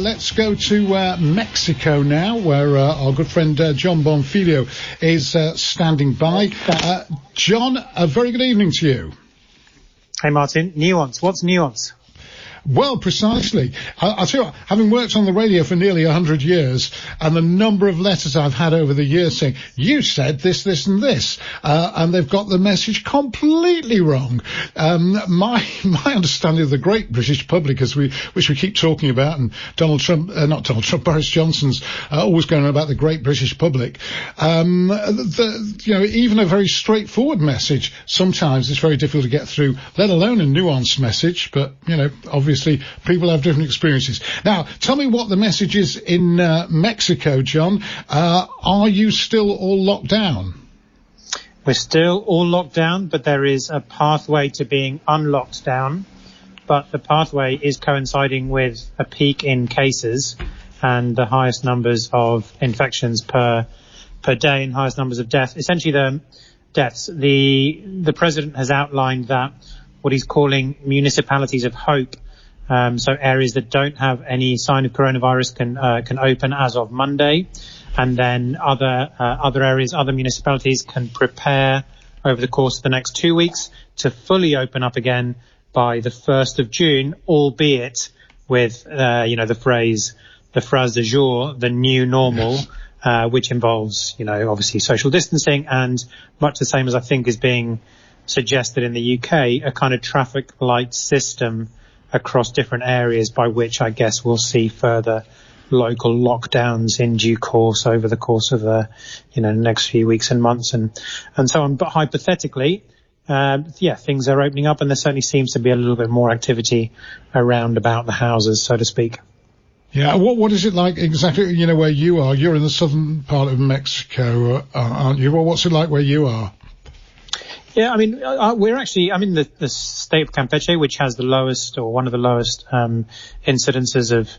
Let's go to uh, Mexico now, where uh, our good friend uh, Jon Bonfiglio is uh, standing by. Uh, Jon, a very good evening to you. Hey, Martin. Nuance. What's nuance? Well, precisely. I, will tell you what, having worked on the radio for nearly 100 years, and the number of letters I've had over the years saying, you said this, this and this, uh, and they've got the message completely wrong. Um, my, my understanding of the great British public, as we, which we keep talking about, and Donald Trump, uh, not Donald Trump, Boris Johnson's uh, always going on about the great British public, um, the, you know, even a very straightforward message, sometimes it's very difficult to get through, let alone a nuanced message, but, you know, obviously obviously people have different experiences. Now, tell me what the message is in uh, Mexico, Jon. Uh, are you still all locked down? We're still all locked down, but there is a pathway to being unlocked down. But the pathway is coinciding with a peak in cases and the highest numbers of infections per per day and highest numbers of deaths. Essentially, the deaths. The the president has outlined that what he's calling municipalities of hope um, so areas that don't have any sign of coronavirus can uh, can open as of Monday, and then other uh, other areas, other municipalities can prepare over the course of the next two weeks to fully open up again by the 1st of June, albeit with uh, you know the phrase the phrase de jour, the new normal. Uh, which involves, you know, obviously social distancing and much the same as I think is being suggested in the UK, a kind of traffic light system across different areas by which I guess we'll see further local lockdowns in due course over the course of the, you know, next few weeks and months and, and so on. But hypothetically, uh, yeah, things are opening up and there certainly seems to be a little bit more activity around about the houses, so to speak. Yeah, what what is it like exactly? You know where you are. You're in the southern part of Mexico, uh, aren't you? Well, what's it like where you are? Yeah, I mean, uh, uh, we're actually, I'm in the, the state of Campeche, which has the lowest or one of the lowest um, incidences of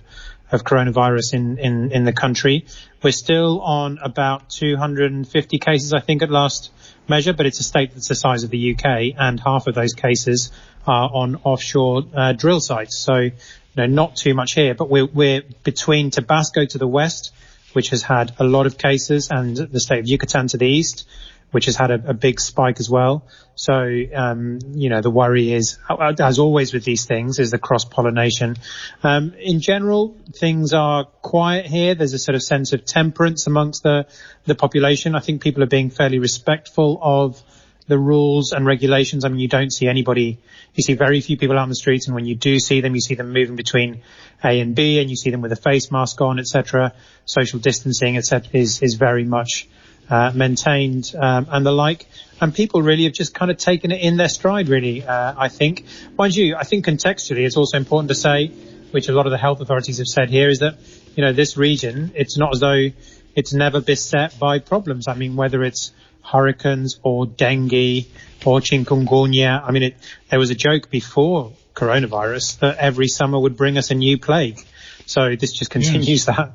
of coronavirus in, in, in the country. We're still on about 250 cases, I think, at last measure, but it's a state that's the size of the UK, and half of those cases are on offshore uh, drill sites. So, you know, not too much here, but we're, we're between Tabasco to the west, which has had a lot of cases, and the state of Yucatan to the east, which has had a, a big spike as well. So, um, you know, the worry is, as always with these things, is the cross pollination. Um, in general, things are quiet here. There's a sort of sense of temperance amongst the, the population. I think people are being fairly respectful of the rules and regulations. I mean, you don't see anybody, you see very few people out on the streets, and when you do see them, you see them moving between A and B, and you see them with a face mask on, etc. Social distancing, etc., is is very much uh, maintained um, and the like. And people really have just kind of taken it in their stride, really, uh, I think. Mind you, I think contextually it's also important to say, which a lot of the health authorities have said here, is that, you know, this region, it's not as though it's never beset by problems. I mean, whether it's hurricanes or dengue or chikungunya. I mean, it, there was a joke before coronavirus that every summer would bring us a new plague. So this just continues yes. that,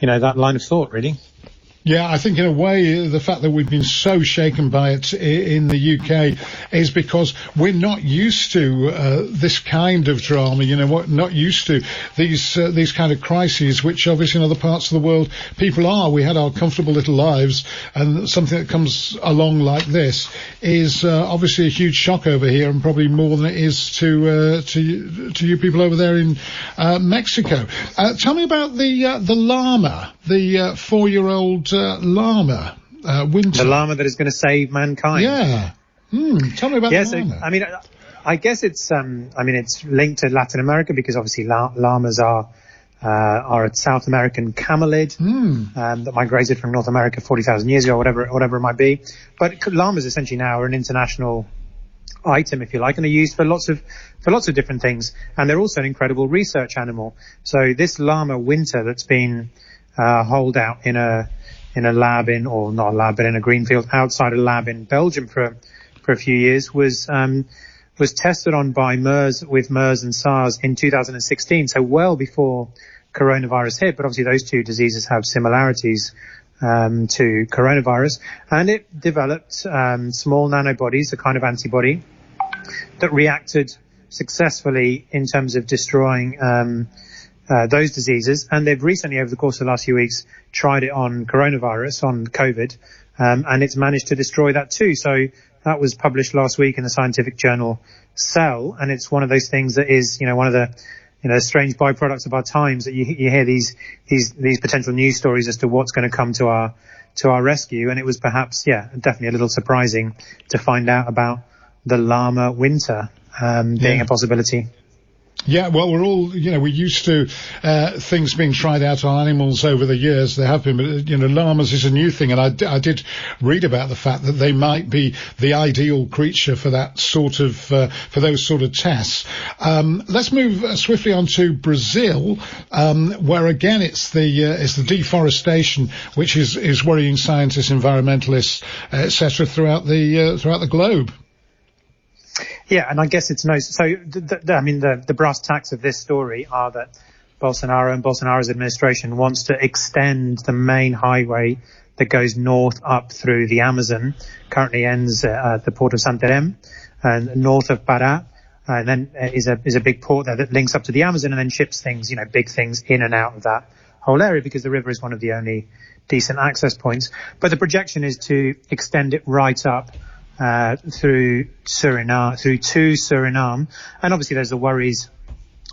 you know, that line of thought, really. Yeah, I think in a way the fact that we've been so shaken by it in the UK is because we're not used to uh, this kind of drama. You know, what not used to these uh, these kind of crises, which obviously in other parts of the world people are. We had our comfortable little lives, and something that comes along like this is uh, obviously a huge shock over here, and probably more than it is to uh, to to you people over there in uh, Mexico. Uh, tell me about the the llama, the four-year-old uh, llama, uh, Winter. The llama that is going to save mankind. Yeah. Mm, tell me about yeah, the llama. So, I mean, I guess it's, um, I mean, it's linked to Latin America because obviously llamas are, uh, are a South American camelid, mm. um, that migrated from North America 40,000 years ago, whatever, whatever it might be. But llamas essentially now are an international item, if you like, and they're used for lots of, for lots of different things. And they're also an incredible research animal. So this llama winter that's been, uh, holed out in a, in a lab in, or not a lab, but in a greenfield outside a lab in Belgium for, for a few years was, um, was tested on by MERS with MERS and SARS in 2016. So well before coronavirus hit, but obviously those two diseases have similarities. Um, to coronavirus, and it developed um, small nanobodies, a kind of antibody that reacted successfully in terms of destroying um, uh, those diseases. And they've recently, over the course of the last few weeks, tried it on coronavirus, on COVID, um, and it's managed to destroy that too. So that was published last week in the scientific journal Cell, and it's one of those things that is, you know, one of the you know, strange byproducts of our times that you, you hear these, these, these potential news stories as to what's going to come to our, to our rescue. And it was perhaps, yeah, definitely a little surprising to find out about the llama winter, um, being yeah. a possibility. Yeah, well, we're all, you know, we're used to uh, things being tried out on animals over the years. There have been, but, you know, llamas is a new thing. And I, I did read about the fact that they might be the ideal creature for that sort of, uh, for those sort of tests. Um, let's move uh, swiftly on to Brazil, um, where again it's the, uh, it's the deforestation which is, is worrying scientists, environmentalists, etc. throughout the, uh, throughout the globe. Yeah, and I guess it's no. So, the, the, I mean, the, the brass tacks of this story are that Bolsonaro and Bolsonaro's administration wants to extend the main highway that goes north up through the Amazon. Currently ends at uh, the port of Santarém and north of Pará. And then uh, is a is a big port there that links up to the Amazon and then ships things, you know, big things in and out of that whole area because the river is one of the only decent access points. But the projection is to extend it right up uh, through Suriname, through to Suriname, and obviously there's the worries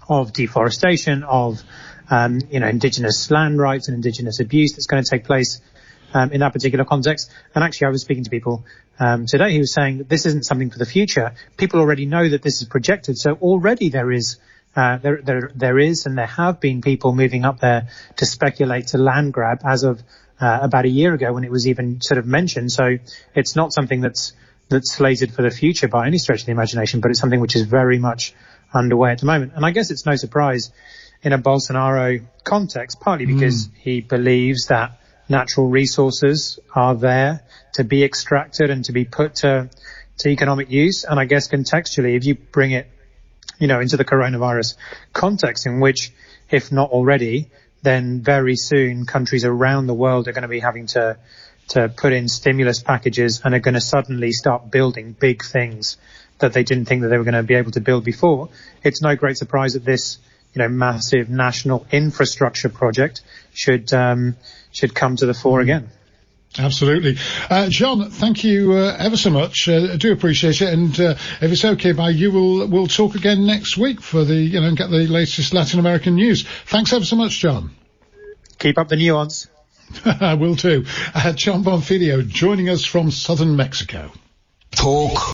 of deforestation, of um, you know indigenous land rights and indigenous abuse that's going to take place um, in that particular context. And actually, I was speaking to people um, today who were saying that this isn't something for the future. People already know that this is projected, so already there is. Uh, there, there, there is, and there have been people moving up there to speculate to land grab as of uh, about a year ago when it was even sort of mentioned. So it's not something that's that's slated for the future by any stretch of the imagination, but it's something which is very much underway at the moment. And I guess it's no surprise in a Bolsonaro context, partly hmm. because mm. he believes that natural resources are there to be extracted and to be put to, to economic use. And I guess contextually, if you bring it, you know, into the coronavirus context in which, if not already, then very soon countries around the world are going to be having to to put in stimulus packages and are going to suddenly start building big things that they didn't think that they were going to be able to build before. It's no great surprise that this, you know, massive national infrastructure project should um, should come to the fore again. Absolutely. Uh, Jon, thank you uh, ever so much. Uh, I do appreciate it. And uh, if it's okay by you, we'll, we'll talk again next week for the, you know, get the latest Latin American news. Thanks ever so much, Jon. Keep up the nuance. I will too. Uh, Jon Bonfiglio joining us from southern Mexico. Talk